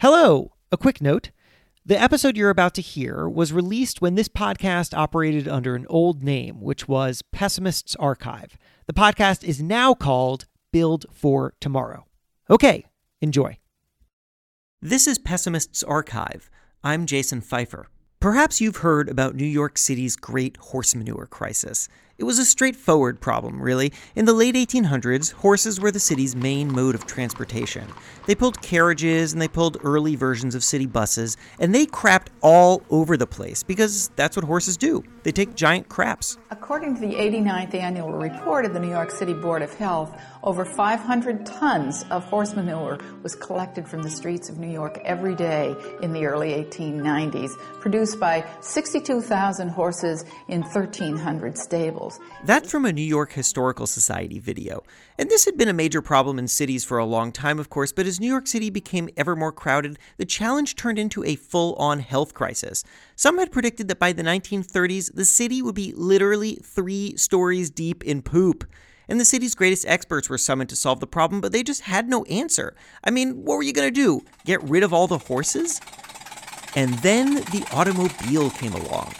Hello! A quick note. The episode you're about to hear was released when this podcast operated under an old name, which was Pessimist's Archive. The podcast is now called Build for Tomorrow. Okay, enjoy. This is Pessimist's Archive. I'm Jason Feifer. Perhaps you've heard about New York City's great horse manure crisis. It was a straightforward problem, really. In the late 1800s, horses were the city's main mode of transportation. They pulled carriages and they pulled early versions of city buses, and they crapped all over the place because that's what horses do. They take giant craps. According to the 89th annual report of the New York City Board of Health, over 500 tons of horse manure was collected from the streets of New York every day in the early 1890s, produced by 62,000 horses in 1,300 stables. That's from a New York Historical Society video. And this had been a major problem in cities for a long time, of course, but as New York City became ever more crowded, the challenge turned into a full on health crisis. Some had predicted that by the 1930s, the city would be literally three stories deep in poop. And the city's greatest experts were summoned to solve the problem, but they just had no answer. I mean, what were you going to do? Get rid of all the horses? And then the automobile came along.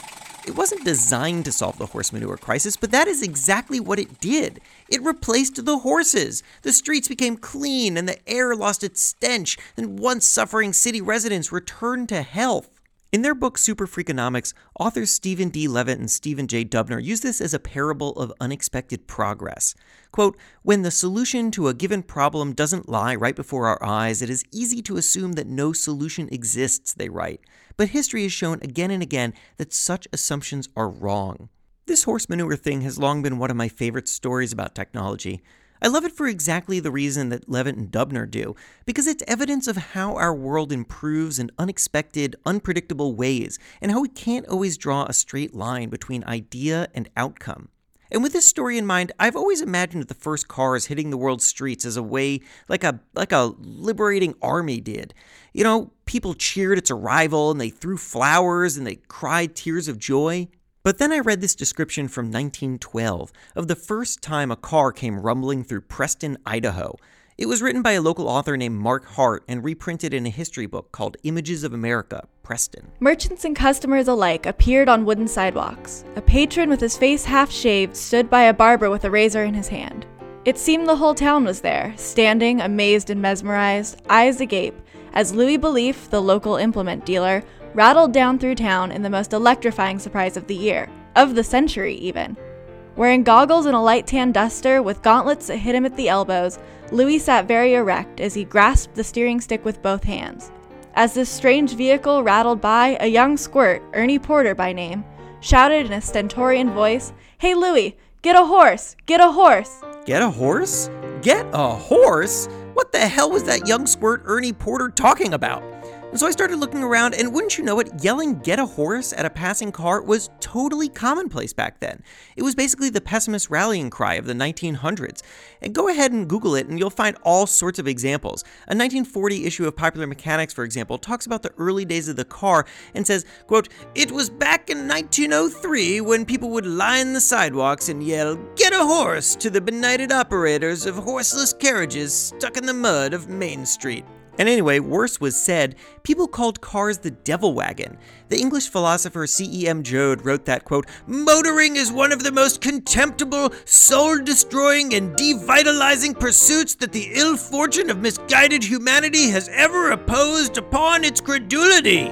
It wasn't designed to solve the horse manure crisis, but that is exactly what it did. It replaced the horses. The streets became clean and the air lost its stench, and once suffering city residents returned to health. In their book Super Freakonomics, authors Steven D. Levitt and Stephen J. Dubner use this as a parable of unexpected progress. Quote, When the solution to a given problem doesn't lie right before our eyes, it is easy to assume that no solution exists, they write. But history has shown again and again that such assumptions are wrong. This horse manure thing has long been one of my favorite stories about technology. I love it for exactly the reason that Levitt and Dubner do, because it's evidence of how our world improves in unexpected, unpredictable ways, and how we can't always draw a straight line between idea and outcome. And with this story in mind, I've always imagined the first cars hitting the world's streets as a way like a like a liberating army did. You know, people cheered its arrival and they threw flowers and they cried tears of joy. But then I read this description from 1912 of the first time a car came rumbling through Preston, Idaho. It was written by a local author named Mark Hart and reprinted in a history book called Images of America, Preston. Merchants and customers alike appeared on wooden sidewalks. A patron with his face half shaved stood by a barber with a razor in his hand. It seemed the whole town was there, standing, amazed and mesmerized, eyes agape, as Louis Belief, the local implement dealer, rattled down through town in the most electrifying surprise of the year, of the century even. Wearing goggles and a light tan duster with gauntlets that hit him at the elbows, Louis sat very erect as he grasped the steering stick with both hands. As this strange vehicle rattled by, a young squirt, Ernie Porter by name, shouted in a stentorian voice, Hey Louis, get a horse! Get a horse! Get a horse? Get a horse? What the hell was that young squirt Ernie Porter talking about? So I started looking around, and wouldn't you know it, yelling get a horse at a passing car was totally commonplace back then. It was basically the pessimist rallying cry of the 1900s. And go ahead and Google it, and you'll find all sorts of examples. A 1940 issue of Popular Mechanics, for example, talks about the early days of the car and says, quote, It was back in 1903 when people would line the sidewalks and yell, Get a horse to the benighted operators of horseless carriages stuck in the mud of Main Street. And anyway, worse was said, people called cars the devil wagon. The English philosopher C.E.M. Joad wrote that, quote, Motoring is one of the most contemptible, soul destroying, and devitalizing pursuits that the ill fortune of misguided humanity has ever opposed upon its credulity.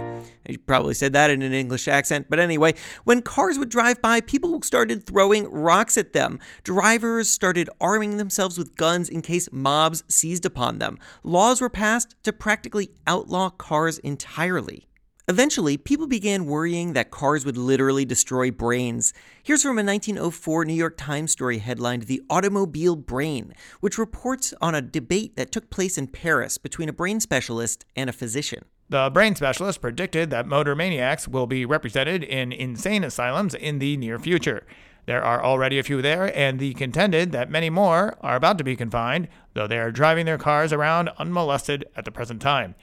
He probably said that in an English accent, but anyway, when cars would drive by, people started throwing rocks at them. Drivers started arming themselves with guns in case mobs seized upon them. Laws were passed to practically outlaw cars entirely. Eventually, people began worrying that cars would literally destroy brains. Here's from a 1904 New York Times story headlined The Automobile Brain, which reports on a debate that took place in Paris between a brain specialist and a physician. The brain specialist predicted that motor maniacs will be represented in insane asylums in the near future. There are already a few there, and he contended that many more are about to be confined, though they are driving their cars around unmolested at the present time.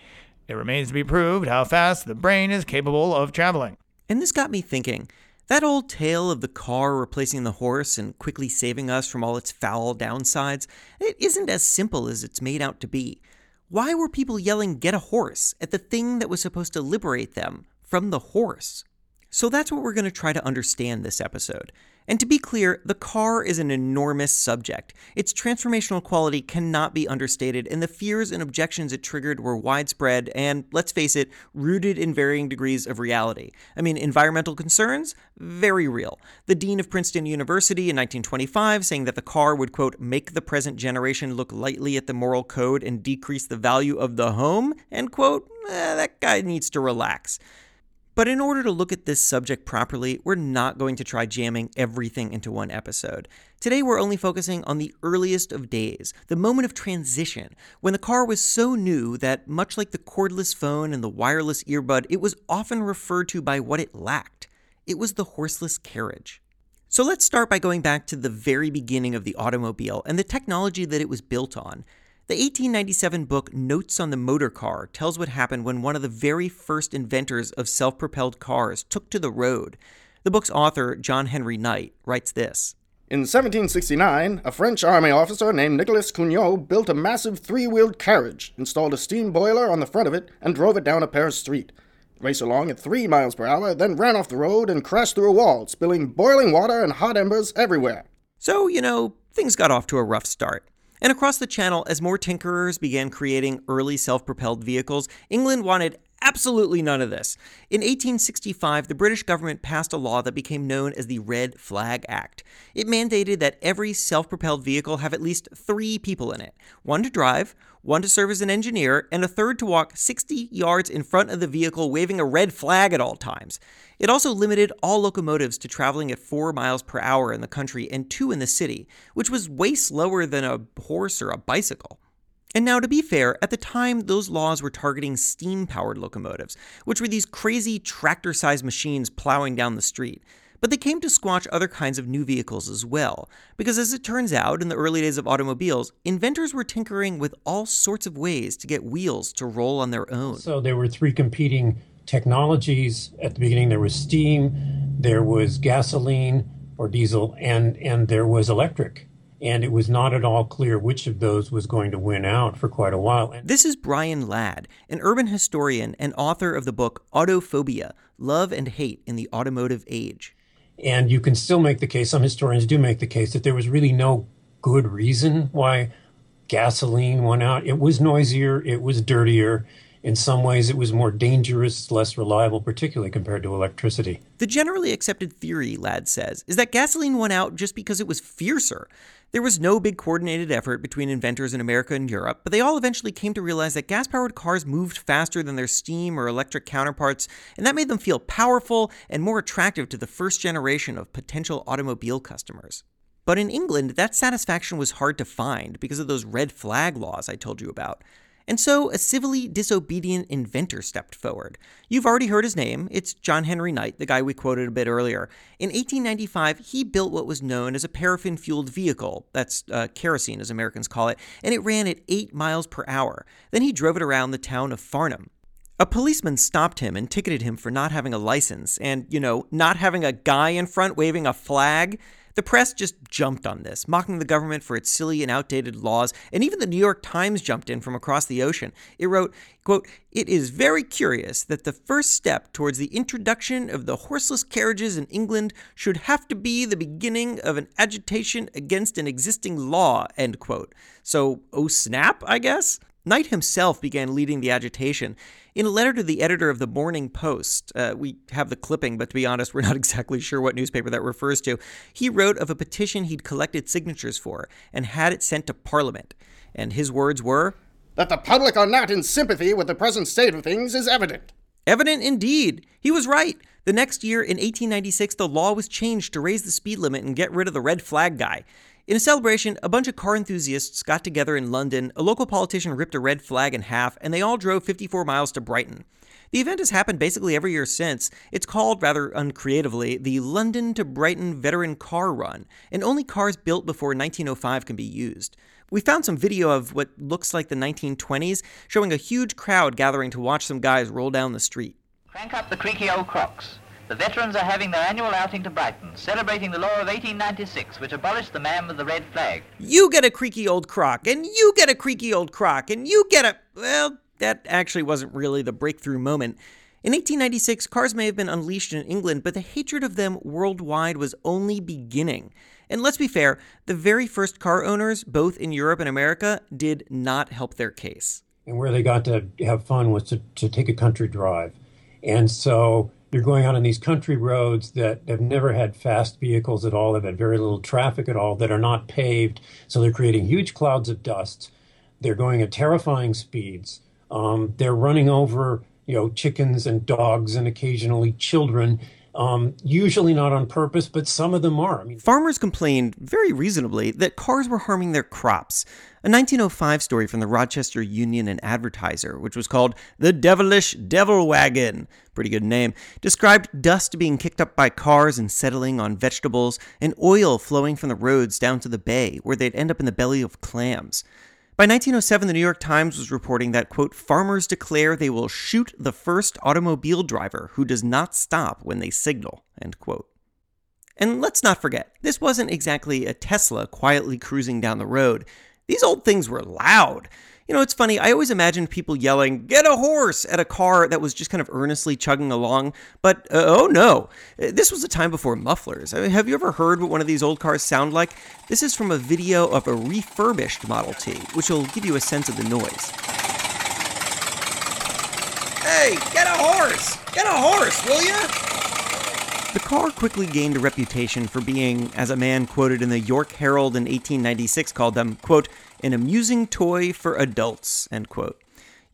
It remains to be proved how fast the brain is capable of traveling. And this got me thinking. That old tale of the car replacing the horse and quickly saving us from all its foul downsides, it isn't as simple as it's made out to be. Why were people yelling, get a horse, at the thing that was supposed to liberate them from the horse? So that's what we're going to try to understand this episode. And to be clear, the car is an enormous subject. Its transformational quality cannot be understated, and the fears and objections it triggered were widespread and, let's face it, rooted in varying degrees of reality. I mean, environmental concerns? Very real. The dean of Princeton University in 1925 saying that the car would, quote, make the present generation look lightly at the moral code and decrease the value of the home, end quote, eh, that guy needs to relax. But in order to look at this subject properly, we're not going to try jamming everything into one episode. Today, we're only focusing on the earliest of days, the moment of transition, when the car was so new that, much like the cordless phone and the wireless earbud, it was often referred to by what it lacked. It was the horseless carriage. So let's start by going back to the very beginning of the automobile and the technology that it was built on. The 1897 book Notes on the Motor Car tells what happened when one of the very first inventors of self propelled cars took to the road. The book's author, John Henry Knight, writes this. In 1769, a French army officer named Nicolas Cugnot built a massive three wheeled carriage, installed a steam boiler on the front of it, and drove it down a Paris street. It raced along at three miles per hour, then ran off the road and crashed through a wall, spilling boiling water and hot embers everywhere. So, you know, things got off to a rough start. And across the channel, as more tinkerers began creating early self propelled vehicles, England wanted absolutely none of this. In 1865, the British government passed a law that became known as the Red Flag Act. It mandated that every self propelled vehicle have at least three people in it one to drive, one to serve as an engineer, and a third to walk 60 yards in front of the vehicle waving a red flag at all times. It also limited all locomotives to traveling at 4 miles per hour in the country and 2 in the city, which was way slower than a horse or a bicycle. And now, to be fair, at the time, those laws were targeting steam powered locomotives, which were these crazy tractor sized machines plowing down the street. But they came to squash other kinds of new vehicles as well, because as it turns out, in the early days of automobiles, inventors were tinkering with all sorts of ways to get wheels to roll on their own. So there were three competing technologies. At the beginning, there was steam, there was gasoline or diesel, and, and there was electric. And it was not at all clear which of those was going to win out for quite a while. This is Brian Ladd, an urban historian and author of the book Autophobia Love and Hate in the Automotive Age. And you can still make the case, some historians do make the case, that there was really no good reason why gasoline went out. It was noisier, it was dirtier. In some ways, it was more dangerous, less reliable, particularly compared to electricity. The generally accepted theory, Ladd says, is that gasoline went out just because it was fiercer. There was no big coordinated effort between inventors in America and Europe, but they all eventually came to realize that gas powered cars moved faster than their steam or electric counterparts, and that made them feel powerful and more attractive to the first generation of potential automobile customers. But in England, that satisfaction was hard to find because of those red flag laws I told you about. And so a civilly disobedient inventor stepped forward. You've already heard his name. It's John Henry Knight, the guy we quoted a bit earlier. In 1895, he built what was known as a paraffin fueled vehicle. That's uh, kerosene, as Americans call it, and it ran at 8 miles per hour. Then he drove it around the town of Farnham. A policeman stopped him and ticketed him for not having a license and, you know, not having a guy in front waving a flag. The press just jumped on this, mocking the government for its silly and outdated laws, and even the New York Times jumped in from across the ocean. It wrote, quote, It is very curious that the first step towards the introduction of the horseless carriages in England should have to be the beginning of an agitation against an existing law, end quote. So, oh snap, I guess? Knight himself began leading the agitation. In a letter to the editor of the Morning Post, uh, we have the clipping, but to be honest, we're not exactly sure what newspaper that refers to. He wrote of a petition he'd collected signatures for and had it sent to Parliament. And his words were That the public are not in sympathy with the present state of things is evident. Evident indeed. He was right. The next year, in 1896, the law was changed to raise the speed limit and get rid of the red flag guy. In a celebration, a bunch of car enthusiasts got together in London, a local politician ripped a red flag in half, and they all drove 54 miles to Brighton. The event has happened basically every year since. It's called, rather uncreatively, the London to Brighton Veteran Car Run, and only cars built before 1905 can be used. We found some video of what looks like the 1920s, showing a huge crowd gathering to watch some guys roll down the street. Crank up the creaky old crocks. The veterans are having their annual outing to Brighton, celebrating the law of 1896, which abolished the man with the red flag. You get a creaky old crock, and you get a creaky old crock, and you get a. Well, that actually wasn't really the breakthrough moment. In 1896, cars may have been unleashed in England, but the hatred of them worldwide was only beginning. And let's be fair, the very first car owners, both in Europe and America, did not help their case. And where they got to have fun was to, to take a country drive. And so you're going out on these country roads that have never had fast vehicles at all, they've had very little traffic at all, that are not paved. So they're creating huge clouds of dust. They're going at terrifying speeds. Um, they're running over, you know, chickens and dogs and occasionally children. Um, usually not on purpose, but some of them are. I mean, Farmers complained, very reasonably, that cars were harming their crops. A 1905 story from the Rochester Union and Advertiser, which was called The Devilish Devil Wagon, pretty good name, described dust being kicked up by cars and settling on vegetables, and oil flowing from the roads down to the bay, where they'd end up in the belly of clams. By 1907, the New York Times was reporting that, quote, farmers declare they will shoot the first automobile driver who does not stop when they signal, end quote. And let's not forget, this wasn't exactly a Tesla quietly cruising down the road. These old things were loud. You know, it's funny, I always imagined people yelling, get a horse, at a car that was just kind of earnestly chugging along. But uh, oh no, this was a time before mufflers. I mean, have you ever heard what one of these old cars sound like? This is from a video of a refurbished Model T, which will give you a sense of the noise. Hey, get a horse! Get a horse, will you? The car quickly gained a reputation for being, as a man quoted in the York Herald in 1896 called them, quote, an amusing toy for adults, end quote.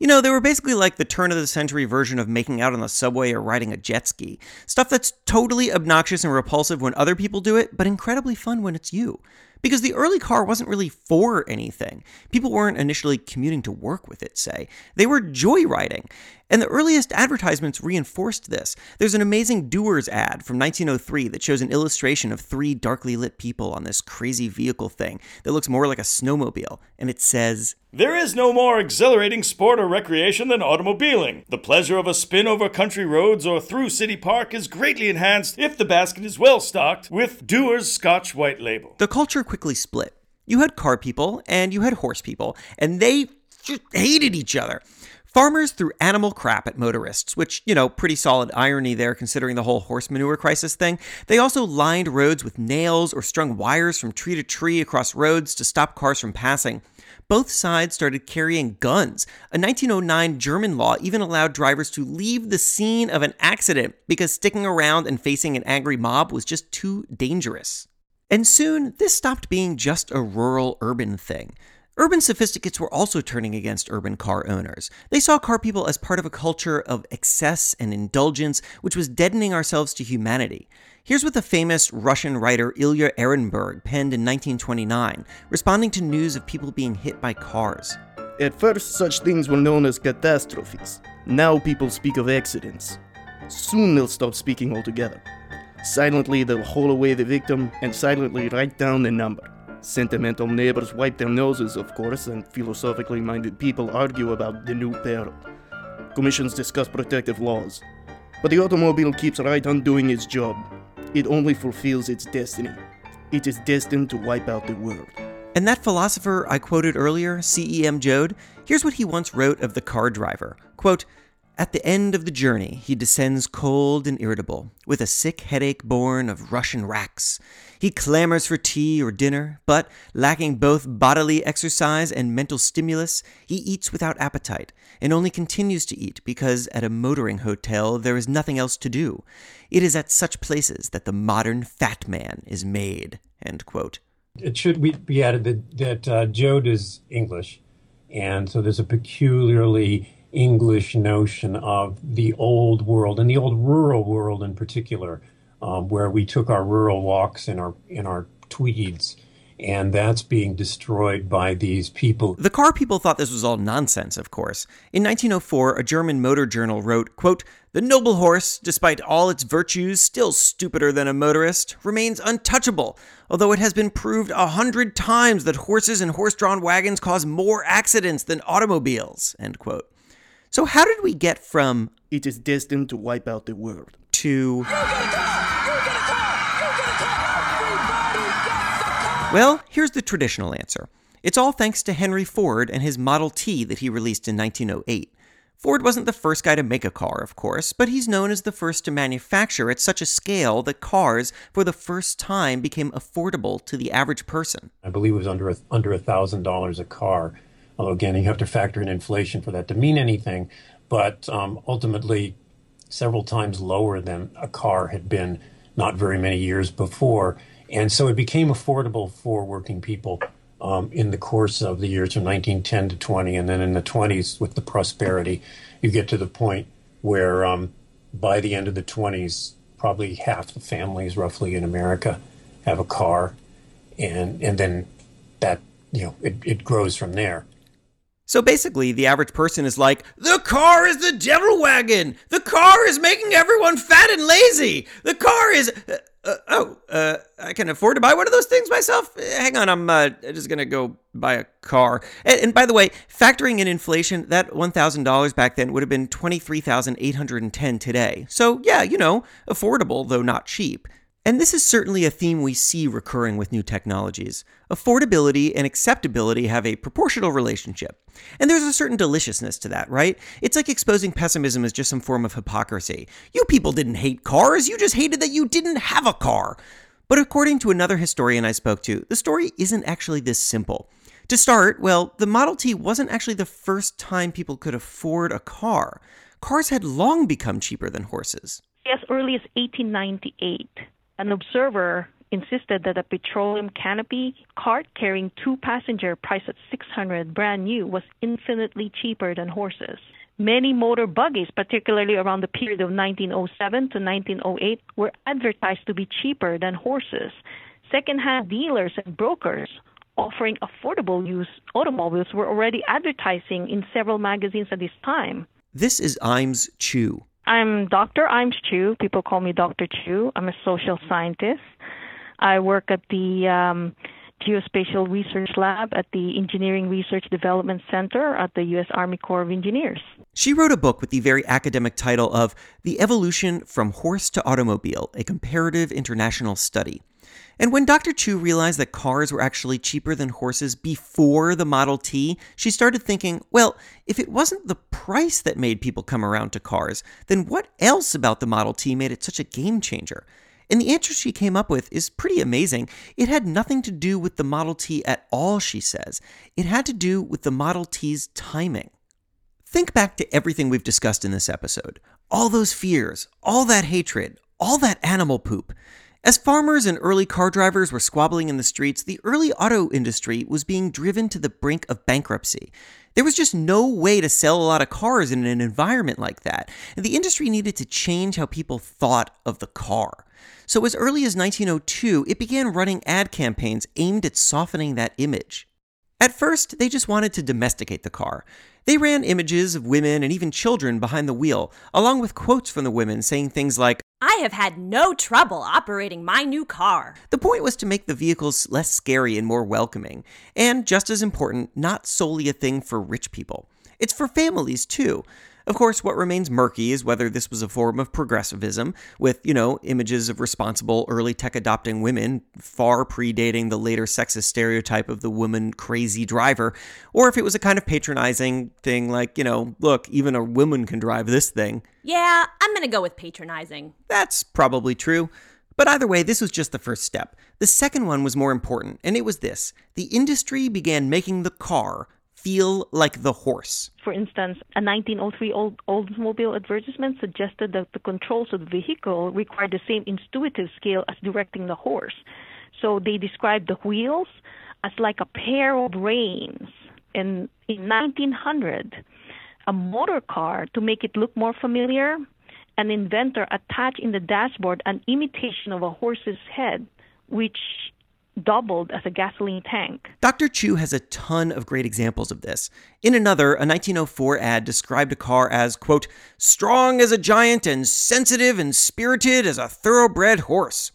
You know, they were basically like the turn of the century version of making out on the subway or riding a jet ski. Stuff that's totally obnoxious and repulsive when other people do it, but incredibly fun when it's you. Because the early car wasn't really for anything. People weren't initially commuting to work with it, say. They were joyriding. And the earliest advertisements reinforced this. There's an amazing Dewar's ad from 1903 that shows an illustration of three darkly lit people on this crazy vehicle thing that looks more like a snowmobile. And it says, There is no more exhilarating sport or recreation than automobiling. The pleasure of a spin over country roads or through City Park is greatly enhanced if the basket is well stocked with Dewar's Scotch White Label. The culture quickly split. You had car people and you had horse people, and they just hated each other. Farmers threw animal crap at motorists, which, you know, pretty solid irony there considering the whole horse manure crisis thing. They also lined roads with nails or strung wires from tree to tree across roads to stop cars from passing. Both sides started carrying guns. A 1909 German law even allowed drivers to leave the scene of an accident because sticking around and facing an angry mob was just too dangerous. And soon, this stopped being just a rural urban thing. Urban sophisticates were also turning against urban car owners. They saw car people as part of a culture of excess and indulgence, which was deadening ourselves to humanity. Here's what the famous Russian writer Ilya Ehrenburg penned in 1929, responding to news of people being hit by cars. At first, such things were known as catastrophes. Now people speak of accidents. Soon they'll stop speaking altogether. Silently, they'll haul away the victim and silently write down the number. Sentimental neighbors wipe their noses, of course, and philosophically minded people argue about the new peril. Commissions discuss protective laws. But the automobile keeps right on doing its job. It only fulfills its destiny. It is destined to wipe out the world. And that philosopher I quoted earlier, C.E.M. Joad, here's what he once wrote of the car driver. Quote, at the end of the journey, he descends cold and irritable, with a sick headache born of Russian racks. He clamors for tea or dinner, but, lacking both bodily exercise and mental stimulus, he eats without appetite, and only continues to eat because at a motoring hotel there is nothing else to do. It is at such places that the modern fat man is made. It should be added that, that uh, Joad is English, and so there's a peculiarly English notion of the old world and the old rural world in particular, um, where we took our rural walks in our in our tweeds, and that's being destroyed by these people. The car people thought this was all nonsense, of course. In 1904, a German motor journal wrote, quote, "The noble horse, despite all its virtues, still stupider than a motorist, remains untouchable, although it has been proved a hundred times that horses and horse-drawn wagons cause more accidents than automobiles." End quote. So, how did we get from It is destined to wipe out the world. to. Well, here's the traditional answer. It's all thanks to Henry Ford and his Model T that he released in 1908. Ford wasn't the first guy to make a car, of course, but he's known as the first to manufacture at such a scale that cars, for the first time, became affordable to the average person. I believe it was under a, under a thousand dollars a car. Although again, you have to factor in inflation for that to mean anything. But um, ultimately, several times lower than a car had been not very many years before. And so it became affordable for working people um, in the course of the years from 1910 to 20. And then in the 20s, with the prosperity, you get to the point where um, by the end of the 20s, probably half the families roughly in America have a car. And, and then that, you know, it, it grows from there. So basically, the average person is like, the car is the devil wagon. The car is making everyone fat and lazy. The car is. Uh, uh, oh, uh, I can afford to buy one of those things myself. Hang on, I'm uh, just gonna go buy a car. And, and by the way, factoring in inflation, that one thousand dollars back then would have been 23,810 today. So yeah, you know, affordable though not cheap. And this is certainly a theme we see recurring with new technologies. Affordability and acceptability have a proportional relationship. And there's a certain deliciousness to that, right? It's like exposing pessimism as just some form of hypocrisy. You people didn't hate cars, you just hated that you didn't have a car. But according to another historian I spoke to, the story isn't actually this simple. To start, well, the Model T wasn't actually the first time people could afford a car. Cars had long become cheaper than horses. As early as 1898, an observer insisted that a petroleum canopy cart carrying two passenger priced at 600 brand new was infinitely cheaper than horses. Many motor buggies, particularly around the period of 1907 to 1908, were advertised to be cheaper than horses. Second-hand dealers and brokers offering affordable use automobiles were already advertising in several magazines at this time. This is Imes Chu. I'm Dr. Imes Chu. People call me Dr. Chu. I'm a social scientist. I work at the um, Geospatial Research Lab at the Engineering Research Development Center at the U.S. Army Corps of Engineers. She wrote a book with the very academic title of The Evolution from Horse to Automobile A Comparative International Study. And when Dr. Chu realized that cars were actually cheaper than horses before the Model T, she started thinking, well, if it wasn't the price that made people come around to cars, then what else about the Model T made it such a game changer? And the answer she came up with is pretty amazing. It had nothing to do with the Model T at all, she says. It had to do with the Model T's timing. Think back to everything we've discussed in this episode all those fears, all that hatred, all that animal poop. As farmers and early car drivers were squabbling in the streets, the early auto industry was being driven to the brink of bankruptcy. There was just no way to sell a lot of cars in an environment like that, and the industry needed to change how people thought of the car. So, as early as 1902, it began running ad campaigns aimed at softening that image. At first, they just wanted to domesticate the car. They ran images of women and even children behind the wheel, along with quotes from the women saying things like, I have had no trouble operating my new car. The point was to make the vehicles less scary and more welcoming, and just as important, not solely a thing for rich people. It's for families too. Of course, what remains murky is whether this was a form of progressivism, with, you know, images of responsible early tech adopting women far predating the later sexist stereotype of the woman crazy driver, or if it was a kind of patronizing thing like, you know, look, even a woman can drive this thing. Yeah, I'm gonna go with patronizing. That's probably true. But either way, this was just the first step. The second one was more important, and it was this the industry began making the car feel like the horse. For instance, a 1903 old Oldsmobile advertisement suggested that the controls of the vehicle required the same intuitive skill as directing the horse. So they described the wheels as like a pair of reins. And in 1900, a motor car, to make it look more familiar, an inventor attached in the dashboard an imitation of a horse's head, which doubled as a gasoline tank. Dr. Chu has a ton of great examples of this. In another, a 1904 ad described a car as, quote, strong as a giant and sensitive and spirited as a thoroughbred horse.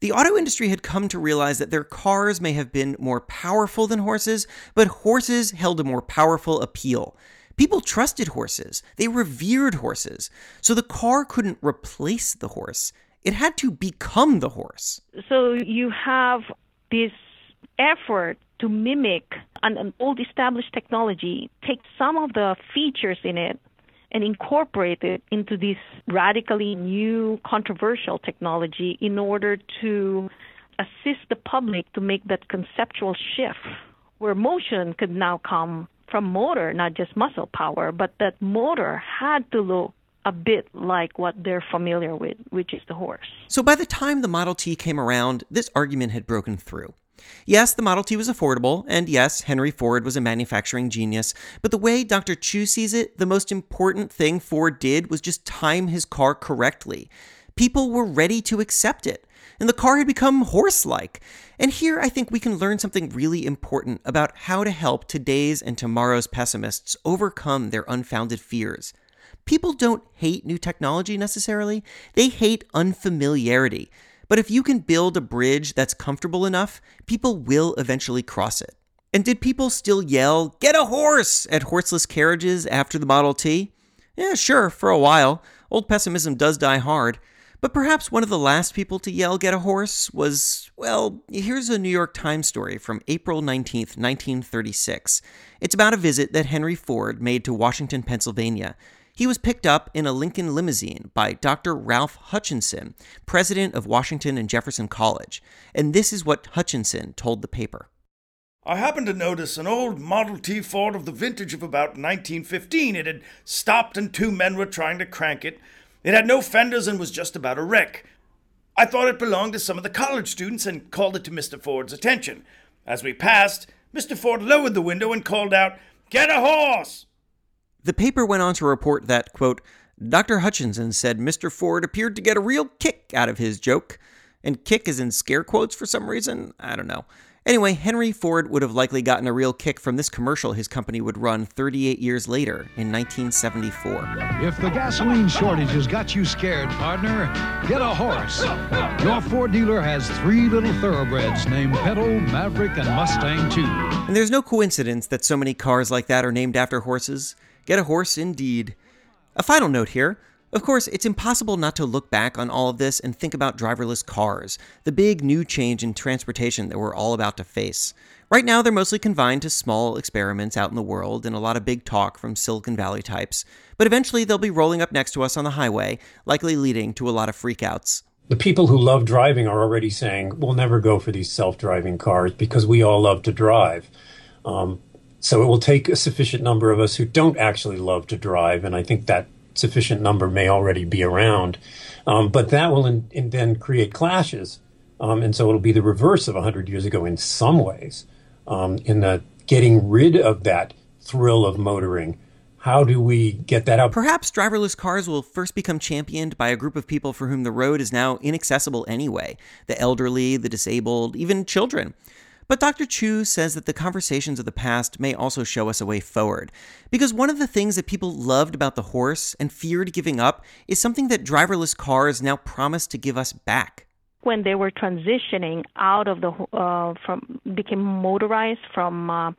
The auto industry had come to realize that their cars may have been more powerful than horses, but horses held a more powerful appeal. People trusted horses, they revered horses, so the car couldn't replace the horse. It had to become the horse. So you have this effort to mimic an, an old established technology, take some of the features in it and incorporate it into this radically new controversial technology in order to assist the public to make that conceptual shift where motion could now come from motor, not just muscle power, but that motor had to look a bit like what they're familiar with, which is the horse. So by the time the Model T came around, this argument had broken through. Yes, the Model T was affordable, and yes, Henry Ford was a manufacturing genius, but the way Dr. Chu sees it, the most important thing Ford did was just time his car correctly. People were ready to accept it, and the car had become horse like. And here I think we can learn something really important about how to help today's and tomorrow's pessimists overcome their unfounded fears. People don't hate new technology necessarily, they hate unfamiliarity. But if you can build a bridge that's comfortable enough, people will eventually cross it. And did people still yell, get a horse, at horseless carriages after the Model T? Yeah, sure, for a while. Old pessimism does die hard. But perhaps one of the last people to yell, get a horse, was, well, here's a New York Times story from April 19th, 1936. It's about a visit that Henry Ford made to Washington, Pennsylvania. He was picked up in a Lincoln limousine by Dr. Ralph Hutchison, president of Washington and Jefferson College. And this is what Hutchison told the paper. I happened to notice an old Model T Ford of the vintage of about 1915. It had stopped and two men were trying to crank it. It had no fenders and was just about a wreck. I thought it belonged to some of the college students and called it to Mr. Ford's attention. As we passed, Mr. Ford lowered the window and called out, Get a horse! The paper went on to report that, quote, Dr. Hutchison said Mr. Ford appeared to get a real kick out of his joke. And kick is in scare quotes for some reason. I don't know. Anyway, Henry Ford would have likely gotten a real kick from this commercial his company would run 38 years later in 1974. If the gasoline shortage has got you scared, partner, get a horse. Your Ford dealer has three little thoroughbreds named Pedal, Maverick, and Mustang, too. And there's no coincidence that so many cars like that are named after horses. Get a horse indeed. A final note here. Of course, it's impossible not to look back on all of this and think about driverless cars, the big new change in transportation that we're all about to face. Right now, they're mostly confined to small experiments out in the world and a lot of big talk from Silicon Valley types, but eventually they'll be rolling up next to us on the highway, likely leading to a lot of freakouts. The people who love driving are already saying, we'll never go for these self driving cars because we all love to drive. Um, so it will take a sufficient number of us who don't actually love to drive, and I think that sufficient number may already be around. Um, but that will in, in then create clashes. Um, and so it'll be the reverse of 100 years ago in some ways, um, in the getting rid of that thrill of motoring. How do we get that out? Perhaps driverless cars will first become championed by a group of people for whom the road is now inaccessible anyway the elderly, the disabled, even children. But Dr. Chu says that the conversations of the past may also show us a way forward. Because one of the things that people loved about the horse and feared giving up is something that driverless cars now promise to give us back. When they were transitioning out of the uh, from became motorized from uh,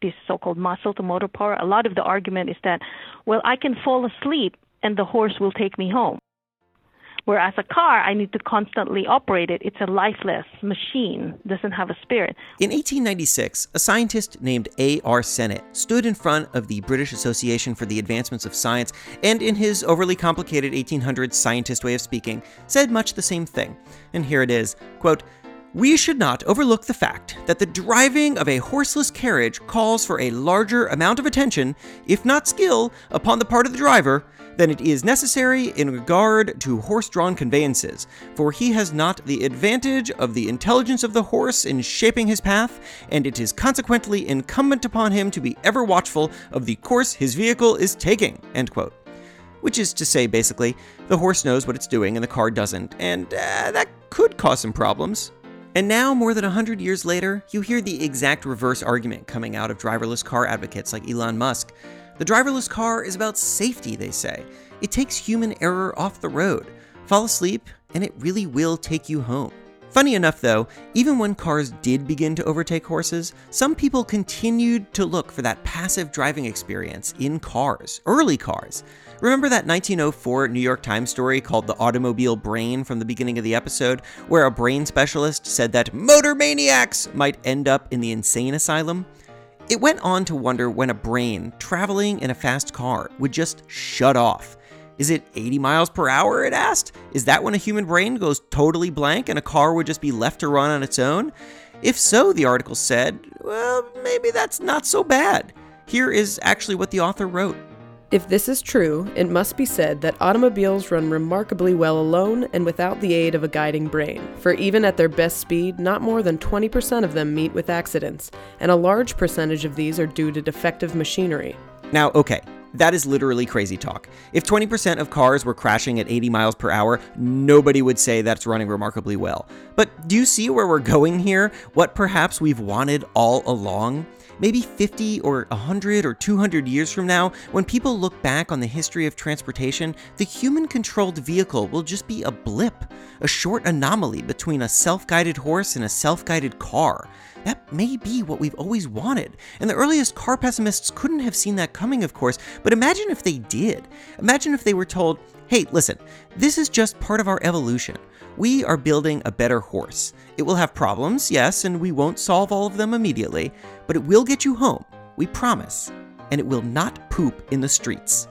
this so-called muscle to motor power, a lot of the argument is that, well, I can fall asleep and the horse will take me home. Whereas a car, I need to constantly operate it. It's a lifeless machine, doesn't have a spirit. In 1896, a scientist named A.R. Sennett stood in front of the British Association for the Advancements of Science and, in his overly complicated 1800s scientist way of speaking, said much the same thing. And here it is quote, we should not overlook the fact that the driving of a horseless carriage calls for a larger amount of attention, if not skill, upon the part of the driver than it is necessary in regard to horse drawn conveyances, for he has not the advantage of the intelligence of the horse in shaping his path, and it is consequently incumbent upon him to be ever watchful of the course his vehicle is taking. Which is to say, basically, the horse knows what it's doing and the car doesn't, and uh, that could cause some problems. And now, more than 100 years later, you hear the exact reverse argument coming out of driverless car advocates like Elon Musk. The driverless car is about safety, they say. It takes human error off the road. Fall asleep, and it really will take you home. Funny enough, though, even when cars did begin to overtake horses, some people continued to look for that passive driving experience in cars, early cars. Remember that 1904 New York Times story called The Automobile Brain from the beginning of the episode, where a brain specialist said that motor maniacs might end up in the insane asylum? It went on to wonder when a brain traveling in a fast car would just shut off. Is it 80 miles per hour? It asked. Is that when a human brain goes totally blank and a car would just be left to run on its own? If so, the article said, well, maybe that's not so bad. Here is actually what the author wrote. If this is true, it must be said that automobiles run remarkably well alone and without the aid of a guiding brain, for even at their best speed, not more than 20% of them meet with accidents, and a large percentage of these are due to defective machinery. Now, okay, that is literally crazy talk. If 20% of cars were crashing at 80 miles per hour, nobody would say that's running remarkably well. But do you see where we're going here? What perhaps we've wanted all along? Maybe 50 or 100 or 200 years from now, when people look back on the history of transportation, the human controlled vehicle will just be a blip, a short anomaly between a self guided horse and a self guided car. That may be what we've always wanted. And the earliest car pessimists couldn't have seen that coming, of course, but imagine if they did. Imagine if they were told, hey, listen, this is just part of our evolution. We are building a better horse. It will have problems, yes, and we won't solve all of them immediately, but it will get you home, we promise, and it will not poop in the streets.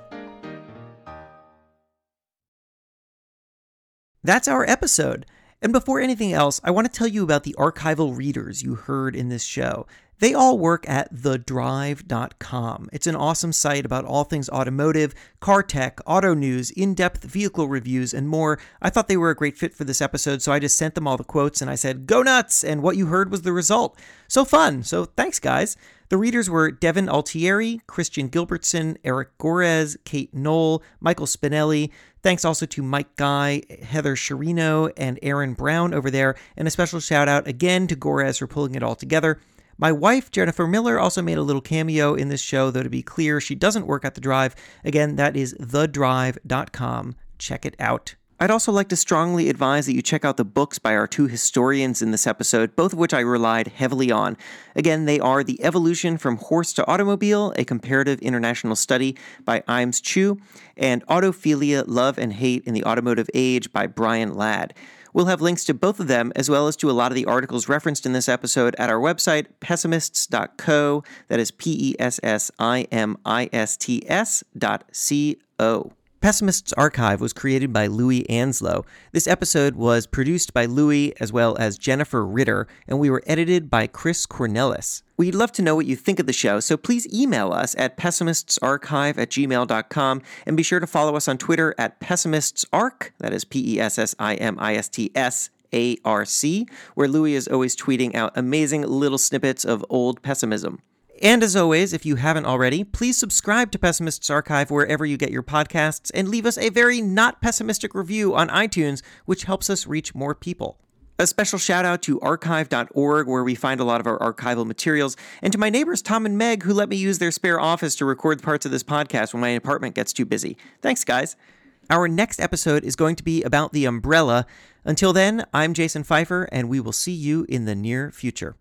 That's our episode. And before anything else, I want to tell you about the archival readers you heard in this show. They all work at thedrive.com. It's an awesome site about all things automotive, car tech, auto news, in depth vehicle reviews, and more. I thought they were a great fit for this episode, so I just sent them all the quotes and I said, go nuts! And what you heard was the result. So fun. So thanks, guys. The readers were Devin Altieri, Christian Gilbertson, Eric Gorez, Kate Knoll, Michael Spinelli. Thanks also to Mike Guy, Heather Sherino, and Aaron Brown over there. And a special shout out again to Gorez for pulling it all together. My wife, Jennifer Miller, also made a little cameo in this show, though to be clear, she doesn't work at The Drive. Again, that is thedrive.com. Check it out. I'd also like to strongly advise that you check out the books by our two historians in this episode, both of which I relied heavily on. Again, they are The Evolution from Horse to Automobile, a comparative international study by Imes Chu, and Autophilia, Love and Hate in the Automotive Age by Brian Ladd. We'll have links to both of them, as well as to a lot of the articles referenced in this episode at our website, pessimists.co. That is P E S S I M I S T S dot C O. Pessimists Archive was created by Louis Anslow. This episode was produced by Louis as well as Jennifer Ritter, and we were edited by Chris Cornelis. We'd love to know what you think of the show, so please email us at pessimistsarchive at gmail.com and be sure to follow us on Twitter at pessimistsarc, that is P E S S I M I S T S A R C, where Louis is always tweeting out amazing little snippets of old pessimism. And as always, if you haven't already, please subscribe to Pessimists Archive wherever you get your podcasts and leave us a very not pessimistic review on iTunes, which helps us reach more people. A special shout out to archive.org, where we find a lot of our archival materials, and to my neighbors Tom and Meg, who let me use their spare office to record parts of this podcast when my apartment gets too busy. Thanks, guys. Our next episode is going to be about the umbrella. Until then, I'm Jason Feifer, and we will see you in the near future.